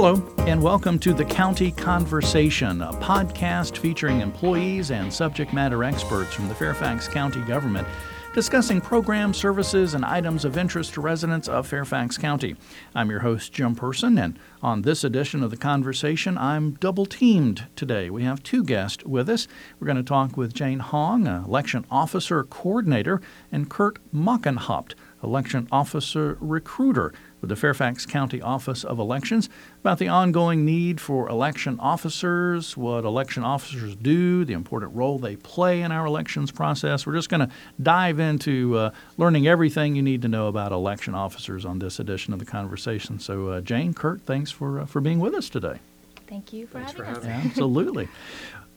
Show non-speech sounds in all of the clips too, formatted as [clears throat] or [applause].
Hello, and welcome to the County Conversation, a podcast featuring employees and subject matter experts from the Fairfax County government discussing programs, services, and items of interest to residents of Fairfax County. I'm your host, Jim Person, and on this edition of the conversation, I'm double teamed today. We have two guests with us. We're going to talk with Jane Hong, election officer coordinator, and Kurt Mockenhaupt, election officer recruiter with the Fairfax County Office of Elections about the ongoing need for election officers, what election officers do, the important role they play in our elections process. We're just going to dive into uh, learning everything you need to know about election officers on this edition of the conversation. So, uh, Jane, Kurt, thanks for uh, for being with us today. Thank you for Thanks having for us. having Absolutely.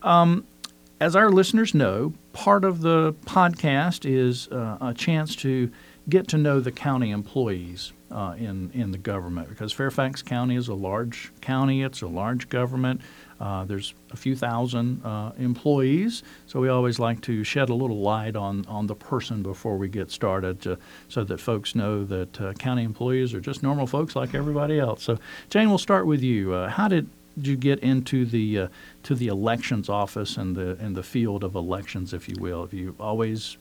Um, as our listeners know, part of the podcast is uh, a chance to get to know the county employees uh, in in the government because Fairfax County is a large county. It's a large government. Uh, there's a few thousand uh, employees, so we always like to shed a little light on, on the person before we get started, to, so that folks know that uh, county employees are just normal folks like everybody else. So, Jane, we'll start with you. Uh, how did you get into the uh, to the elections office and the and the field of elections, if you will? Have you always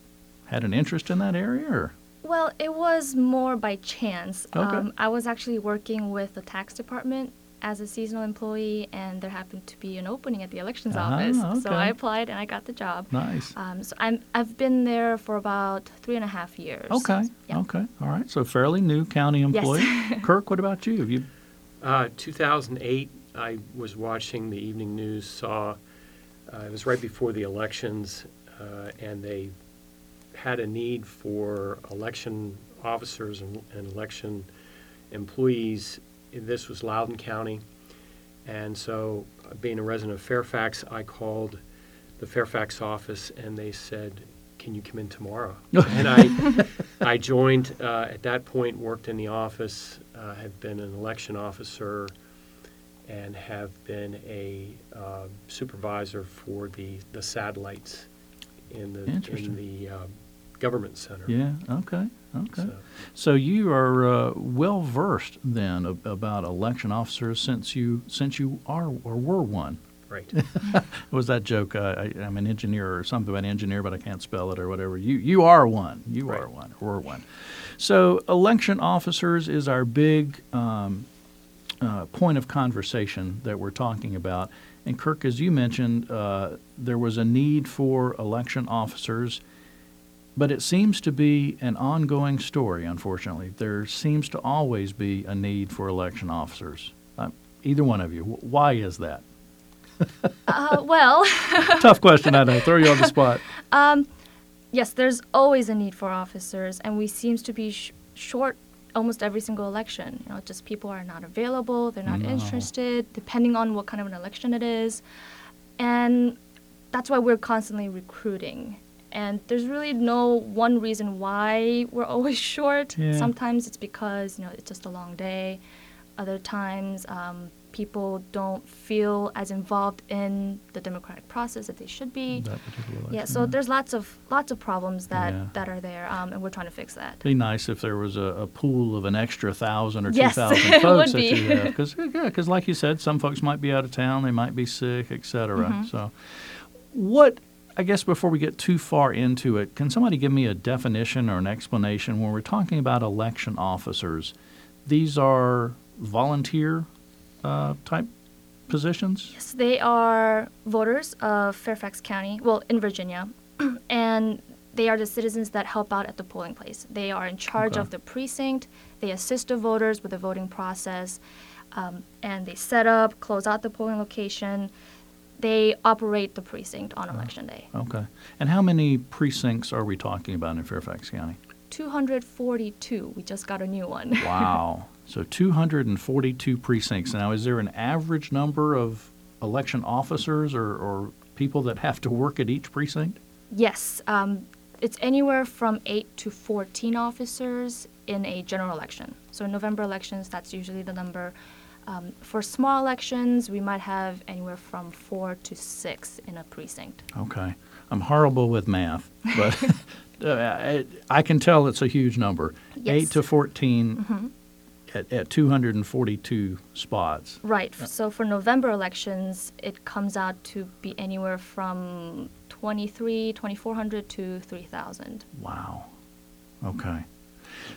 had an interest in that area, or Well, it was more by chance. Okay. Um, I was actually working with the tax department as a seasonal employee, and there happened to be an opening at the elections Ah, office. So. I applied and I got the job. nice? Um, so I'm I've been there for about three and a half years. Okay, Yeah. okay, all right. So fairly new county employee. Yes. [laughs] Kirk, what about you? Have you? Uh, 2008, I was watching the evening news, saw, uh, it was right before the elections, uh, and they had a need for election officers and, and election employees. This was Loudoun County. And so, uh, being a resident of Fairfax, I called the Fairfax office and they said, Can you come in tomorrow? [laughs] and I, I joined, uh, at that point, worked in the office, uh, have been an election officer, and have been a uh, supervisor for the, the satellites in the, in the uh, government center. Yeah. Okay. Okay. So, So you are uh, well versed then ab- about election officers since you since you are or were one. right. [laughs] Was that joke? Uh, I, I'm an engineer or something about engineer, but I can't spell it or whatever. You you are one. You are one. Or were one. So election officers is our big um, uh, point of conversation that we're talking about. And Kirk, as you mentioned, uh, there was a need for election officers, but it seems to be an ongoing story. Unfortunately, there seems to always be a need for election officers. Uh, either one of you, why is that? Uh, well, [laughs] [laughs] Tough question, I know. Throw you on the spot. [laughs] um, yes, there's always a need for officers, and we seems to be sh- short almost every single election. You know, just people are not available, they're not No. interested, depending on what kind of an election it is, and that's why we're constantly recruiting. And there's really no one reason why we're [laughs] always short. Yeah. Sometimes it's because you know it's just a long day. Other times, um, people don't feel as involved in the democratic process that they should be. Yeah, so there's lots of lots of problems that Yeah. that are there, um, and we're trying to fix that. It'd Be nice if there was a, a pool of an extra thousand or two Yes, [laughs] thousand it folks would that you be. have, because [laughs] yeah, because like you said, some folks might be out of town, they might be sick, etc. Mm-hmm. So, what I guess before we get too far into it, can somebody give me a definition or an explanation when we're talking about election officers? These are volunteer uh, type positions. Yes, they are voters of Fairfax County, well, in Virginia, [clears throat] and they are the citizens that help out at the polling place. They are in charge Okay. of the precinct. They assist the voters with the voting process, um, and they set up, close out the polling location. They operate the precinct on election day. Okay. And how many precincts are we talking about in Fairfax County? 242. We just got a new one. [laughs] Wow. So 242 precincts. Now, is there an average number of election officers or, or people that have to work at each precinct? Yes, um, it's anywhere from 8 to 14 officers in a general election. So in November elections, that's usually the number. Um, for small elections, we might have anywhere from 4 to 6 in a precinct. Okay. I'm horrible with math, but [laughs] uh, I, I can tell it's a huge number. Yes. 8 to 14. at, at 242 spots. Right. So for November elections, it comes out to be anywhere from 23, 2400 to 3000. Wow. Okay.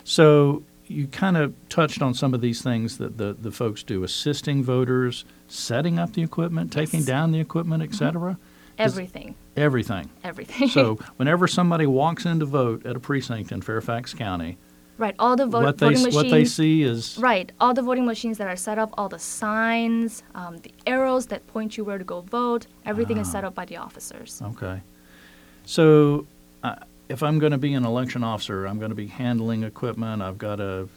So you kind of touched on some of these things that the, the folks do assisting voters, setting up the equipment, taking Yes. Mm-hmm. down the equipment, et cetera. Does- Everything. Everything. Everything. So [laughs] whenever somebody walks in to vote at a precinct in Fairfax County, right. All the vote, they voting machines. what they see is Right. All the voting machines that are set up, all the signs, um, the arrows that point you where to go vote, everything is Ah. set up by the officers. okay. So uh, if I'm going to be an election officer, I'm going to be handling equipment. I've got to.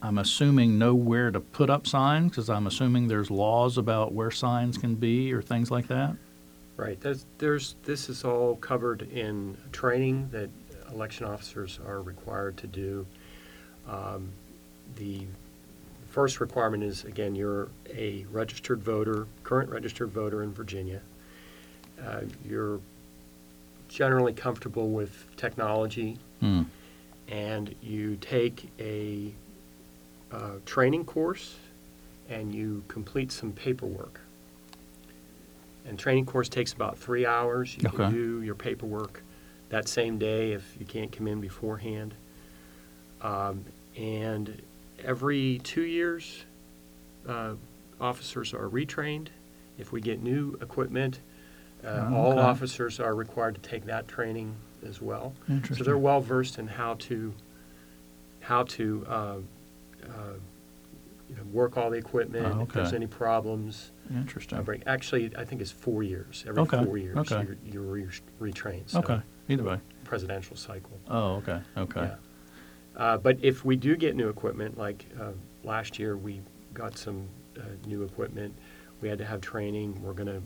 I'm assuming know where to put up signs because I'm assuming there's laws about where signs can be or things like that. Right, there's, there's, this is all covered in training that election officers are required to do. Um, The first requirement is, again, you're a registered voter, current registered voter in Virginia. Uh, You're generally comfortable with technology, Hmm. and you take a uh, training course and you complete some paperwork. And training course takes about three hours. You Okay. can do your paperwork that same day if you can't come in beforehand. Um, and every two years, uh, officers are retrained. If we get new equipment, uh, Oh, all okay. officers are required to take that training as well. So they're well versed in how to, how to, uh, uh, you know, work all the equipment. Oh, If there's any problems, Interesting. uh, bring, actually, I think it's four years. Every Okay, four years, okay. you're, you're re- retrained. So Okay. Either way. Presidential cycle. Oh, okay. Okay. Yeah. Uh, But if we do get new equipment, like uh, last year, we got some uh, new equipment, we had to have training, we're going to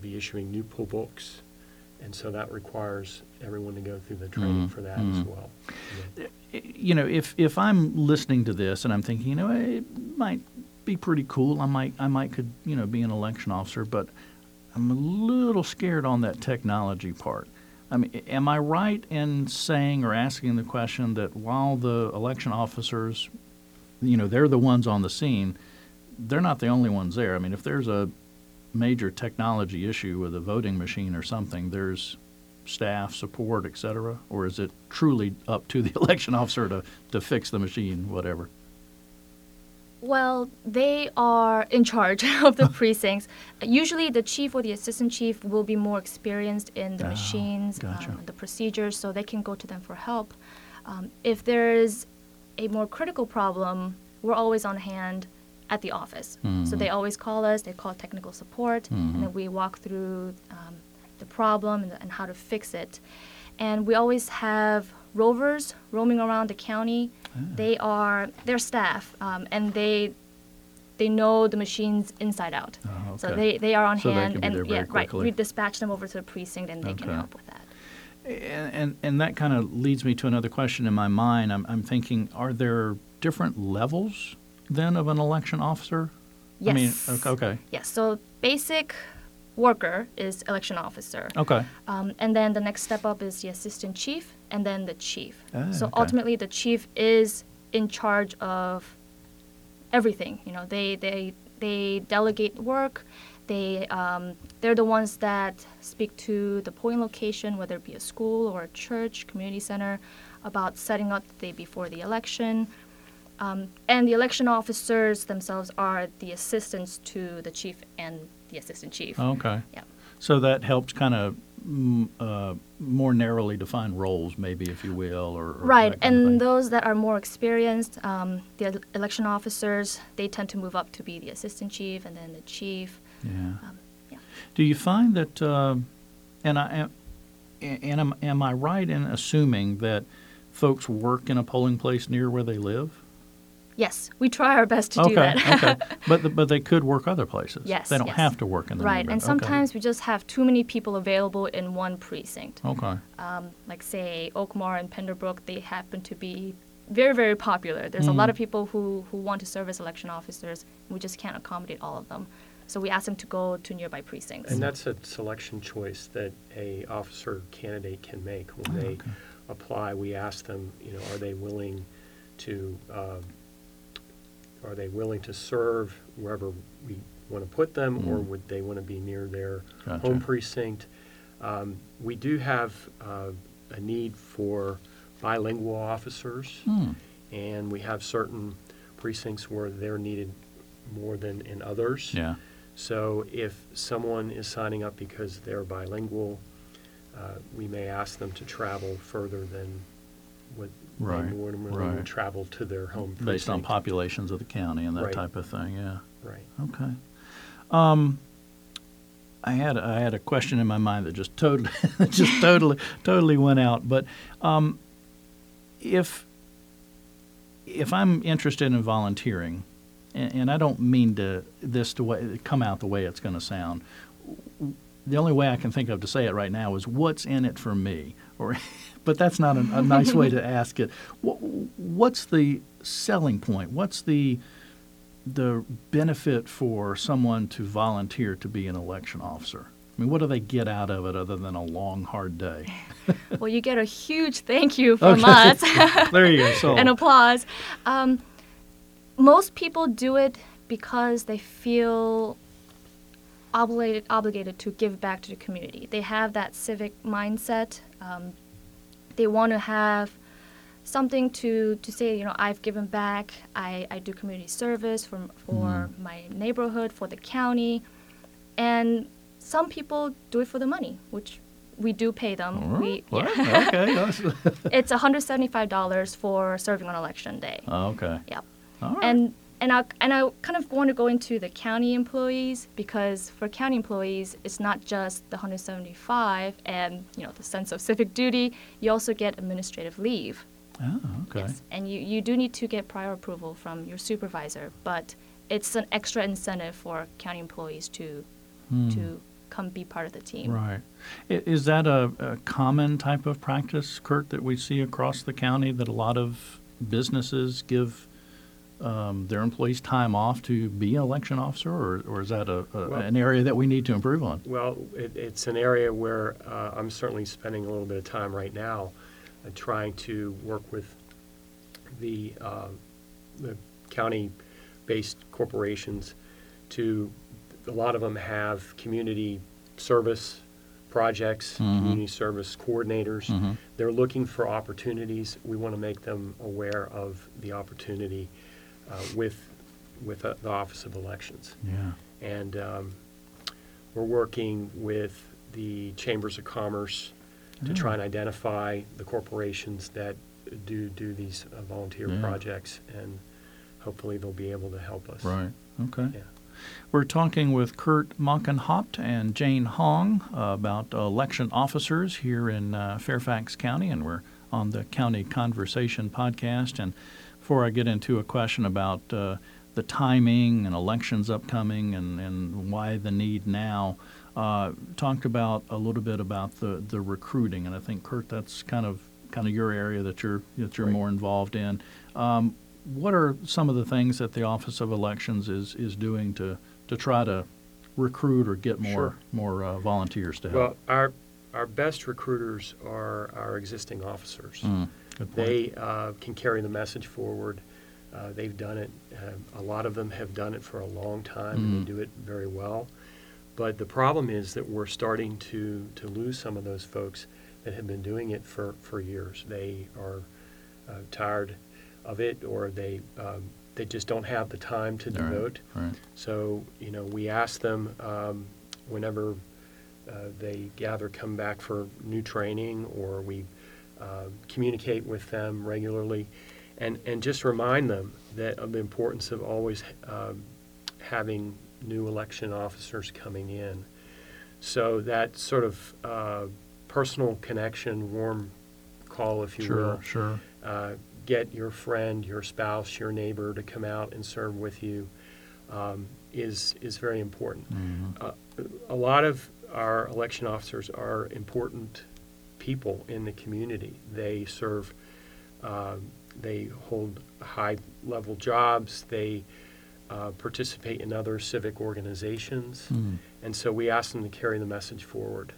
be issuing new poll books, and so that requires everyone to go through the training Mhm, for that as mhm. well. Yeah. you know, if if I'm listening to this and I'm thinking, you know, it might be pretty cool. I might I might could you know be an election officer, but I'm a little scared on that technology part. I mean, am I right in saying or asking the question that while the election officers, you know, they're the ones on the scene, they're not the only ones there. I mean, if there's a major technology issue with a voting machine or something, there's staff, support, et cetera? Or is it truly up to the [laughs] election officer to, to fix the machine, whatever? Well, they are in charge [laughs] of the [laughs] precincts. Usually, the chief or the assistant chief will be more experienced in the Oh, machines, gotcha. um, the procedures, so they can go to them for help. Um, if there's a more critical problem, we're always on hand at the office. So Mhm. they always call us. They call technical support, Mhm. and then we walk through um, the problem and, and how to fix it. And we always have rovers roaming around the county. Ah. They are their staff, um, and they they know the machines inside out. Oh, So they, they are on So hand, and yeah, very right. We dispatch them over to the precinct, and they can help with that. And, and, and that kind of leads me to another question in my mind. I'm, I'm thinking, are there different levels then of an election officer? I mean, Yes. okay, okay. Yes. So basic worker is election officer. Okay. Um, and then the next step up is the assistant chief, and then the chief. Ah, so okay. ultimately, the chief is in charge of everything. You know, they they they delegate work. They um, they're the ones that speak to the polling location, whether it be a school or a church, community center, about setting up the day before the election. Um, and the election officers themselves are the assistants to the chief and the assistant chief. Okay. Yeah. So that helps kind of mm, uh, more narrowly define roles, maybe, if you will, or, or Right, that kind of and those that are more experienced, um, the election officers, they tend to move up to be the assistant chief and then the chief. Yeah. Um, yeah. Do you find that, uh, and I am, and am, am I right in assuming that folks work in a polling place near where they live? Yes, we try our best to okay, do that. okay, [laughs] but the, but they could work other places. Yes, they don't yes. have to work in the right, neighborhood. and Okay. sometimes we just have too many people available in one precinct. Okay. Um, like say Oak Marr and Penderbrook, they happen to be very very popular. There's a lot Mm. of people who who want to serve as election officers. We just can't accommodate all of them, so we ask them to go to nearby precincts. And that's a selection choice that a officer candidate can make when Oh, they okay. apply. We ask them, you know, are they willing to uh, are they willing to serve wherever we want to put them, or Mm. would they want to be near their Gotcha. home precinct? Um, we do have uh, a need for bilingual officers, Hmm. and we have certain precincts where they're needed more than in others. Yeah. So if someone is signing up because they're bilingual, uh, we may ask them to travel further than what Right, right. travel to their home. Based on populations of the county and that Right. type of thing, yeah. Right. Okay. Um, I had I had a question in my mind that just totally [laughs] just totally totally went out. But um, if if I'm interested in volunteering, and, and I don't mean to this to way, come out the way it's going to sound. The only way I can think of to say it right now is what's in it for me, or, [laughs] but that's not a, a nice way to [laughs] ask it. What, what's the selling point? What's the the benefit for someone to volunteer to be an election officer? I mean, what do they get out of it other than a long, hard day? [laughs] well, you get a huge thank you from Okay. us. [laughs] there you go. So, and applause. Um, most people do it because they feel obligated obligated to give back to the community. They have that civic mindset. Um, they want to have something to, to say, you know, I've given back. I, I do community service for for my neighborhood, for the county, and some people do it for the money, which we do pay them. Right. We, Well, yeah. [laughs] okay. it's $175 for serving on election day. Oh, okay. Yep. All right. And and I and I kind of want to go into the county employees because for county employees, it's not just the 175 and you know the sense of civic duty. You also get administrative leave. oh, okay. Yes. And you, you do need to get prior approval from your supervisor, but it's an extra incentive for county employees to to come be part of the team. Hmm. Right. Is that a, a common type of practice, Kurt, that we see across the county that a lot of businesses give um, their employees time off to be an election officer, or, or is that a, a, Well- an area that we need to improve on? Well, it, it's an area where uh, I'm certainly spending a little bit of time right now uh, trying to work with the, uh, the county-based corporations to, a lot of them have community service projects, Mhm. community service coordinators. Mhm. They're looking for opportunities. We want to make them aware of the opportunity uh, with, with uh, the Office of Elections. Yeah. And um, we're working with the chambers of commerce to try and identify the corporations that do do these uh, volunteer Yeah. projects, and hopefully they'll be able to help us. Right. Okay. Yeah. We're talking with Kurt Mockenhaupt and Jane Hong about election officers here in uh, Fairfax County, and we're on the County Conversation podcast. And before I get into a question about uh, the timing and elections upcoming and, and why the need now, uh, talked about a little bit about the, the recruiting, and I think Kurt, that's kind of kind of your area that you're that you're Right. more involved in. Um, what are some of the things that the Office of Elections is is doing to to try to recruit or get more Sure. more uh, volunteers to help? Well, our our best recruiters are our existing officers. Mm, good point. They uh, can carry the message forward. Uh, they've done it. Uh, a lot of them have done it for a long time, and Mm. they do it very well. But the problem is that we're starting to, to lose some of those folks that have been doing it for, for years. They are uh, tired of it, or they um, they just don't have the time to devote. right. So, you know, we ask them um, whenever uh, they gather, come back for new training, or we uh, communicate with them regularly, and, and just remind them that of the importance of always um, having new election officers coming in. So that sort of uh, personal connection, warm call, if you Sure, will, sure. uh, get your friend, your spouse, your neighbor to come out and serve with you um, is is very important. Mhm. Uh, a lot of our election officers are important people in the community. They serve, um, they hold high level jobs. They uh, participate in other civic organizations, Mm. and so we ask them to carry the message forward,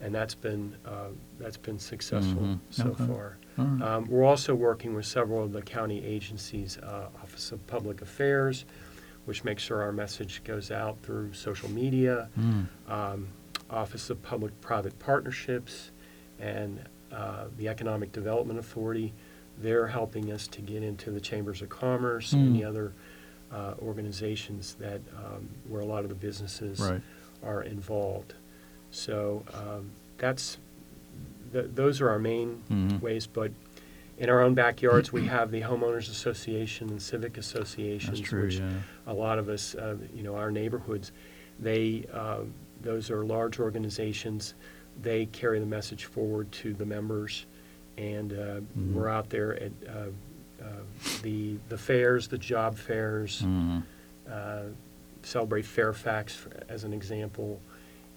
and that's been uh, that's been successful Mhm. so Okay. far. right. Um, We're also working with several of the county agencies, uh, Office of Public Affairs, which makes sure our message goes out through social media, Mm. um, Office of Public-Private Partnerships, and uh, the Economic Development Authority. They're helping us to get into the Chambers of Commerce and the Mm. other uh, organizations that, um, where a lot of the businesses Right. are involved. So um, that's, th- those are our main Mhm. ways, but in our own backyards, we have the homeowners association and civic associations. True, which yeah. A lot of us, uh, you know, our neighborhoods, they, um, those are large organizations. They carry the message forward to the members, and uh, Mhm. we're out there at uh, uh, the, the fairs, the job fairs, Mhm. uh, celebrate Fairfax for- as an example,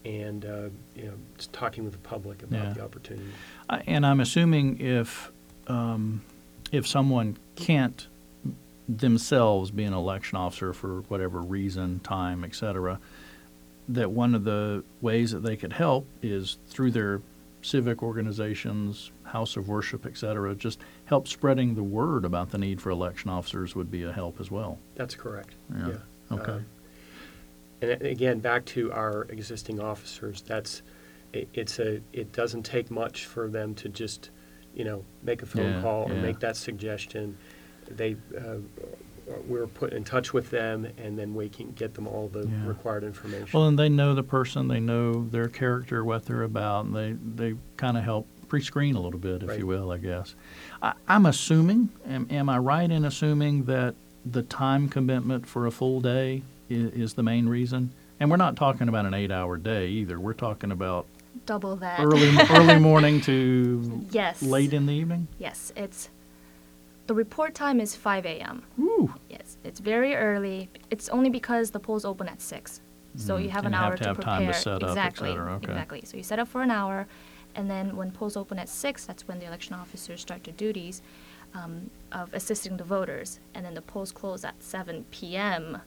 and, uh, you know, talking with the public Yeah. about the opportunity. I- And I'm assuming if, um, if someone can't themselves be an election officer for whatever reason, time, et cetera, that one of the ways that they could help is through their civic organizations, house of worship, et cetera, just help spreading the word about the need for election officers would be a help as well. That's correct. Yeah. Yeah. Okay. Um, And again, back to our existing officers, that's, it, it's a, it doesn't take much for them to just, you know, make a phone Yeah, call or yeah. make that suggestion. They, uh, Uh, we're put in touch with them and then we can get them all the Yeah. required information. Well, and they know the person, they know their character, what they're about, and they, they kind of help pre-screen a little bit, if Right. you will, I guess. I, I'm assuming, am, am I right in assuming that the time commitment for a full day is, is the main reason? And we're not talking about an eight-hour day either. We're talking about Double that. early, early morning to [laughs] Yes. late in the evening. Yes, it's the report time is 5 a.m. Yes, it's very early. It's only because the polls open at six, so Mhm. you have And an you have hour to to have prepare. time to set up, exactly. Okay. exactly. So you set up for an hour, and then when polls open at six, that's when the election officers start their duties um, of assisting the voters, and then the polls close at 7 p.m.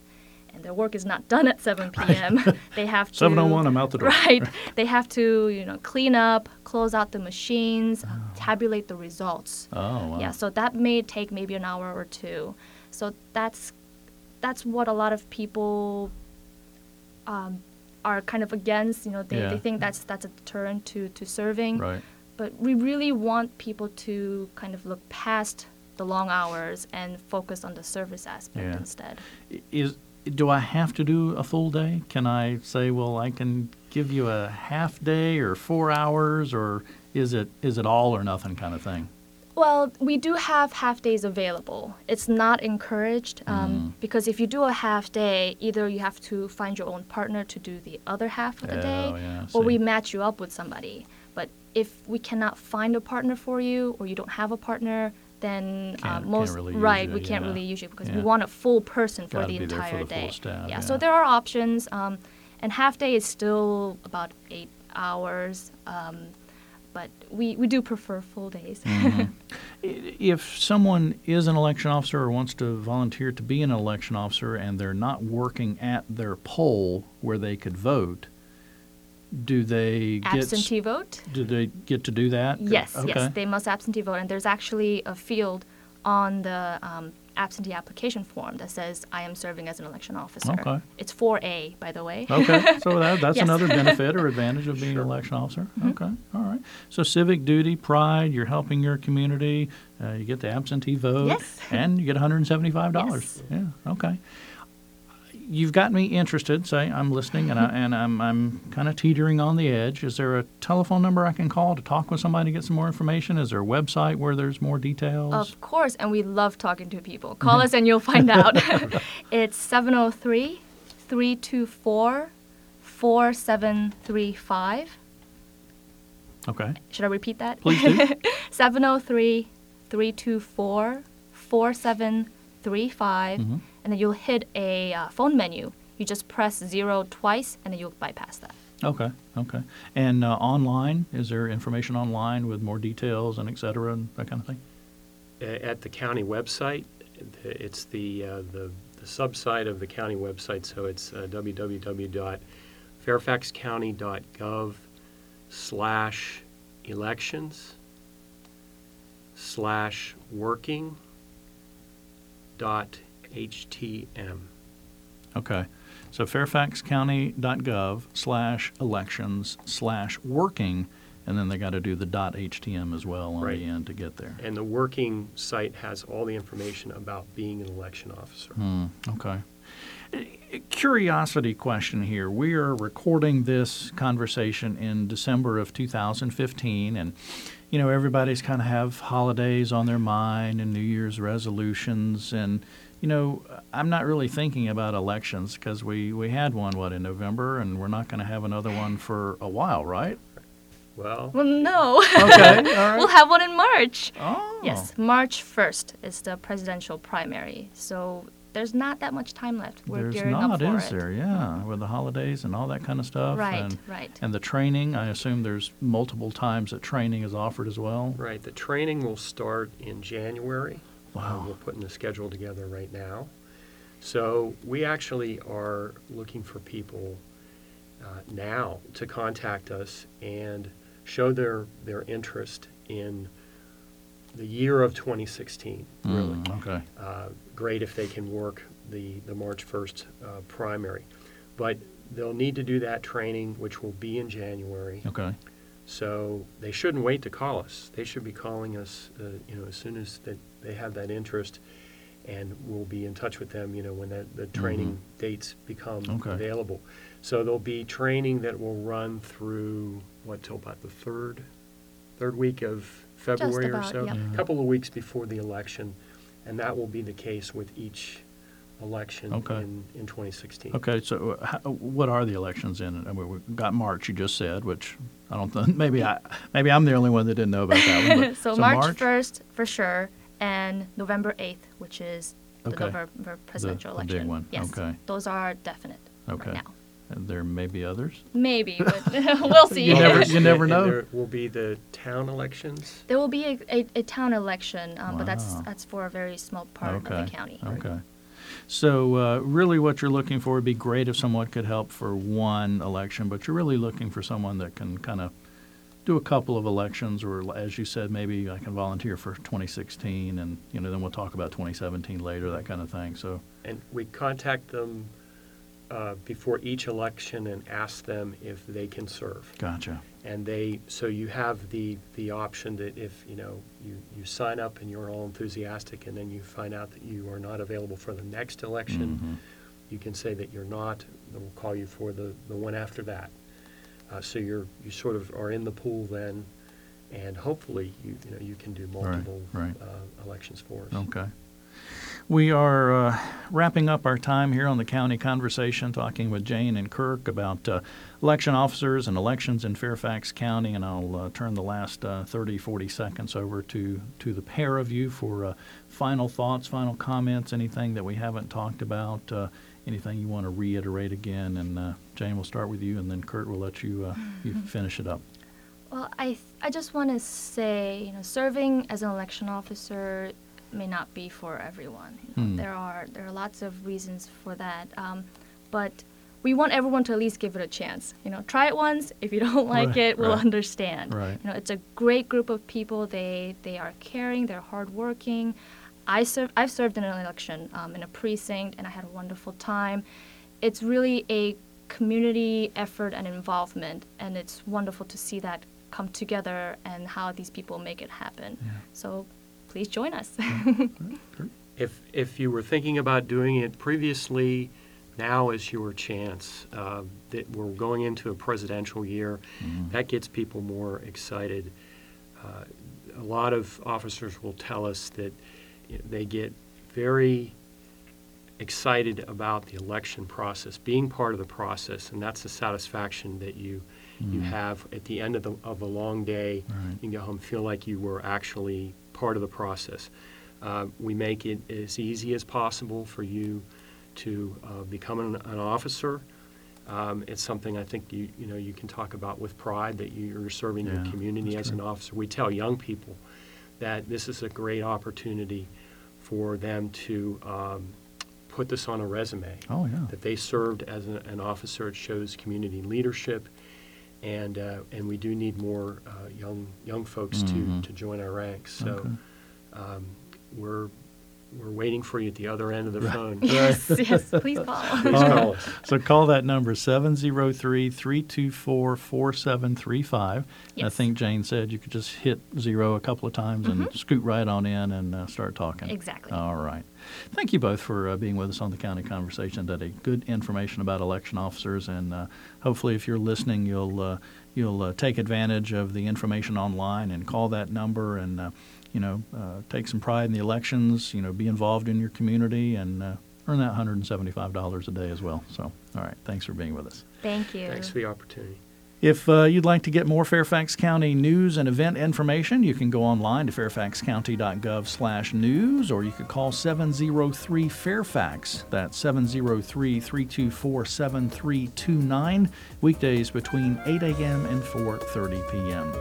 And their work is not done at 7 [laughs] p.m. [laughs] they have to 7:01, I'm out the door. Right. [laughs] they have to, you know, clean up, close out the machines, uh, tabulate the results. oh, wow. Yeah, so that may take maybe an hour or two. So that's that's what a lot of people um, are kind of against. You know, they, Yeah. they think that's that's a deterrent to to serving. Right. But we really want people to kind of look past the long hours and focus on the service aspect Yeah. instead. Is do I have to do a full day? Can I say, well, I can give you a half day or four hours, or is it is it all or nothing kind of thing? Well, we do have half days available. It's not encouraged um, Mm. because if you do a half day, either you have to find your own partner to do the other half of the day, Oh, yeah, or we match you up with somebody. But if we cannot find a partner for you, or you don't have a partner, then uh, most really right we can't yeah. really use you because Yeah. we want a full person for Gotta the there for entire the day. staff, yeah, so there are options, um, and half day is still about eight hours. Um, but we, we do prefer full days. [laughs] Mhm. If someone is an election officer or wants to volunteer to be an election officer and they're not working at their poll where they could vote, do they get Absentee vote? do they get to do that? Yes, okay. yes, they must absentee vote, and there's actually a field on the um, absentee application form that says I am serving as an election officer. Okay. It's 4A, by the way. Okay, [laughs] so that, that's Yes. another [laughs] benefit or advantage of being an election officer. Okay, all right. So civic duty, pride, you're helping your community, uh, you get the absentee vote. Yes. And you get $175. Yes. Yeah, okay. You've got me interested, say, I'm listening and, I, mm-hmm. and I'm, I'm kind of teetering on the edge. Is there a telephone number I can call to talk with somebody to get some more information? Is there a website where there's more details? Of course, and we love talking to people. Call mm-hmm. us and you'll find out. [laughs] [laughs] it's 703 324 4735. Okay, Should I repeat that? please do. [laughs] 703 324 4735. Mm-hmm. And then you'll hit a uh, phone menu. You just press zero twice and then you'll bypass that. Okay, okay. And uh, online, is there information online with more details and et cetera and that kind of thing? At the county website, it's the, uh, the the subsite of the county website, so it's uh, www.fairfaxcounty.gov slash elections slash working dot htm. Okay. So fairfaxcounty.gov slash elections slash working, and then they got to do the dot htm as well on Right. the end to get there. And the working site has all the information about being an election officer. Hmm, okay. A Curiosity question here. We are recording this conversation in December of 2015, and you know everybody's kind of have holidays on their mind and New Year's resolutions, and you know I'm not really thinking about elections because we we had one what in November, and we're not going to have another one for a while, right? Well, Well, no. Okay, [laughs] all right. we'll have one in March. Oh, Yes, March 1st is the presidential primary. So there's not that much time left. We're There's gearing not, up for is it. there? Yeah, with the holidays and all that kind of stuff. Right, and, right. And the training, I assume there's multiple times that training is offered as well. right, the training will start in January. Wow. We're putting the schedule together right now. So we actually are looking for people uh, now to contact us and show their, their interest in the year of 2016, really. Mm, okay. uh, great if they can work the, the March 1st uh, primary. But they'll need to do that training, which will be in January. Okay. So they shouldn't wait to call us. They should be calling us, uh, you know, as soon as that they have that interest, and we'll be in touch with them, you know, when that, the training dates become Mm-hmm. Okay. available. So there'll be training that will run through, what, till about the third, third week of February or about, so? yep. Mhm. Couple of weeks before the election, and that will be the case with each election Okay. in, in 2016. Okay. So, uh, how, what are the elections in? I mean, we got March. You just said, which I don't think. [laughs] Maybe I. Maybe I'm the only one that didn't know about that one. But, [laughs] so, March, 1st for sure, and November 8th, which is the Okay. November presidential the big election. one, Yes, okay. those are definite Okay. right now. And there may be others. Maybe, but [laughs] [laughs] we'll see. You never- you never And know. There will be the town elections. There will be a, a, a town election, um, but that's that's for a very small part okay. of the county. Okay. So, uh, really, what you're looking for would be great if someone could help for one election, but you're really looking for someone that can kind of do a couple of elections, or as you said, maybe I can volunteer for 2016, and you know, then we'll talk about 2017 later, that kind of thing. So, And we contact them uh, before each election and ask them if they can serve. gotcha. And they, so you have the, the option that if, you know, you, you sign up and you're all enthusiastic and then you find out that you are not available for the next election, Mhm. you can say that you're not, then we'll call you for the, the one after that. Uh, so you're, you sort of are in the pool then, and hopefully you, you know, you can do multiple right. uh, elections for us. Okay. We are uh, wrapping up our time here on the county conversation, talking with Jane and Kirk about uh, election officers and elections in Fairfax County. And I'll uh, turn the last uh, 30, 40 seconds over to, to the pair of you for uh, final thoughts, final comments, anything that we haven't talked about, uh, anything you want to reiterate again. And uh, Jane, we'll start with you, and then Kurt will let you, uh, you finish it up. Well, I th- I just want to say, you know, serving as an election officer may not be for everyone. You know, Hmm. There are there are lots of reasons for that, um, but we want everyone to at least give it a chance. You know, try it once. If you [laughs] don't like Right, it, we'll right. understand. Right. You know, it's a great group of people. They they are caring. They're hardworking. I serve. I've served in an election um, in a precinct, and I had a wonderful time. It's really a community effort and involvement, and it's wonderful to see that come together and how these people make it happen. Yeah. So, please join us. [laughs] If, if you were thinking about doing it previously, now is your chance. Uh, That we're going into a presidential year. Mhm. That gets people more excited. Uh, A lot of officers will tell us that you know, they get very excited about the election process, being part of the process, and that's the satisfaction that you, you Mhm. have at the end of the, of a long day. Right. You can go home, feel like you were actually part of the process. Uh, We make it as easy as possible for you to uh, become an, an officer. Um, It's something I think you, you know, you can talk about with pride that you're serving your community as an officer. We tell young people that this is a great opportunity for them to um, put this on a resume Oh, yeah. that they served as an officer. It shows community leadership, and uh, and we do need more uh, young young folks Mhm. to, to join our ranks. So Okay. um, we're, we're waiting for you at the other end of the phone. [laughs] Yes, yes, please call. [laughs] Please call us. So call that number 703 324 4735. I think Jane said you could just hit zero a couple of times and scoot right on in and uh, start talking. Exactly. All right. Thank you both for uh, being with us on the county conversation today. Good information about election officers, and uh, hopefully, if you're listening, you'll uh, you'll uh, take advantage of the information online and call that number and uh, you know uh, take some pride in the elections. You know, be involved in your community and uh, earn that $175 a day as well. So, all right. Thanks for being with us. Thank you. Thanks for the opportunity. If uh, you'd like to get more Fairfax County news and event information, you can go online to fairfaxcounty.gov/news, or you could call 703 Fairfax. That's 703-324-7329. Weekdays between 8 a.m. and 4:30 p.m.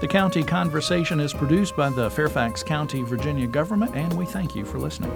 The County Conversation is produced by the Fairfax County, Virginia government, and we thank you for listening.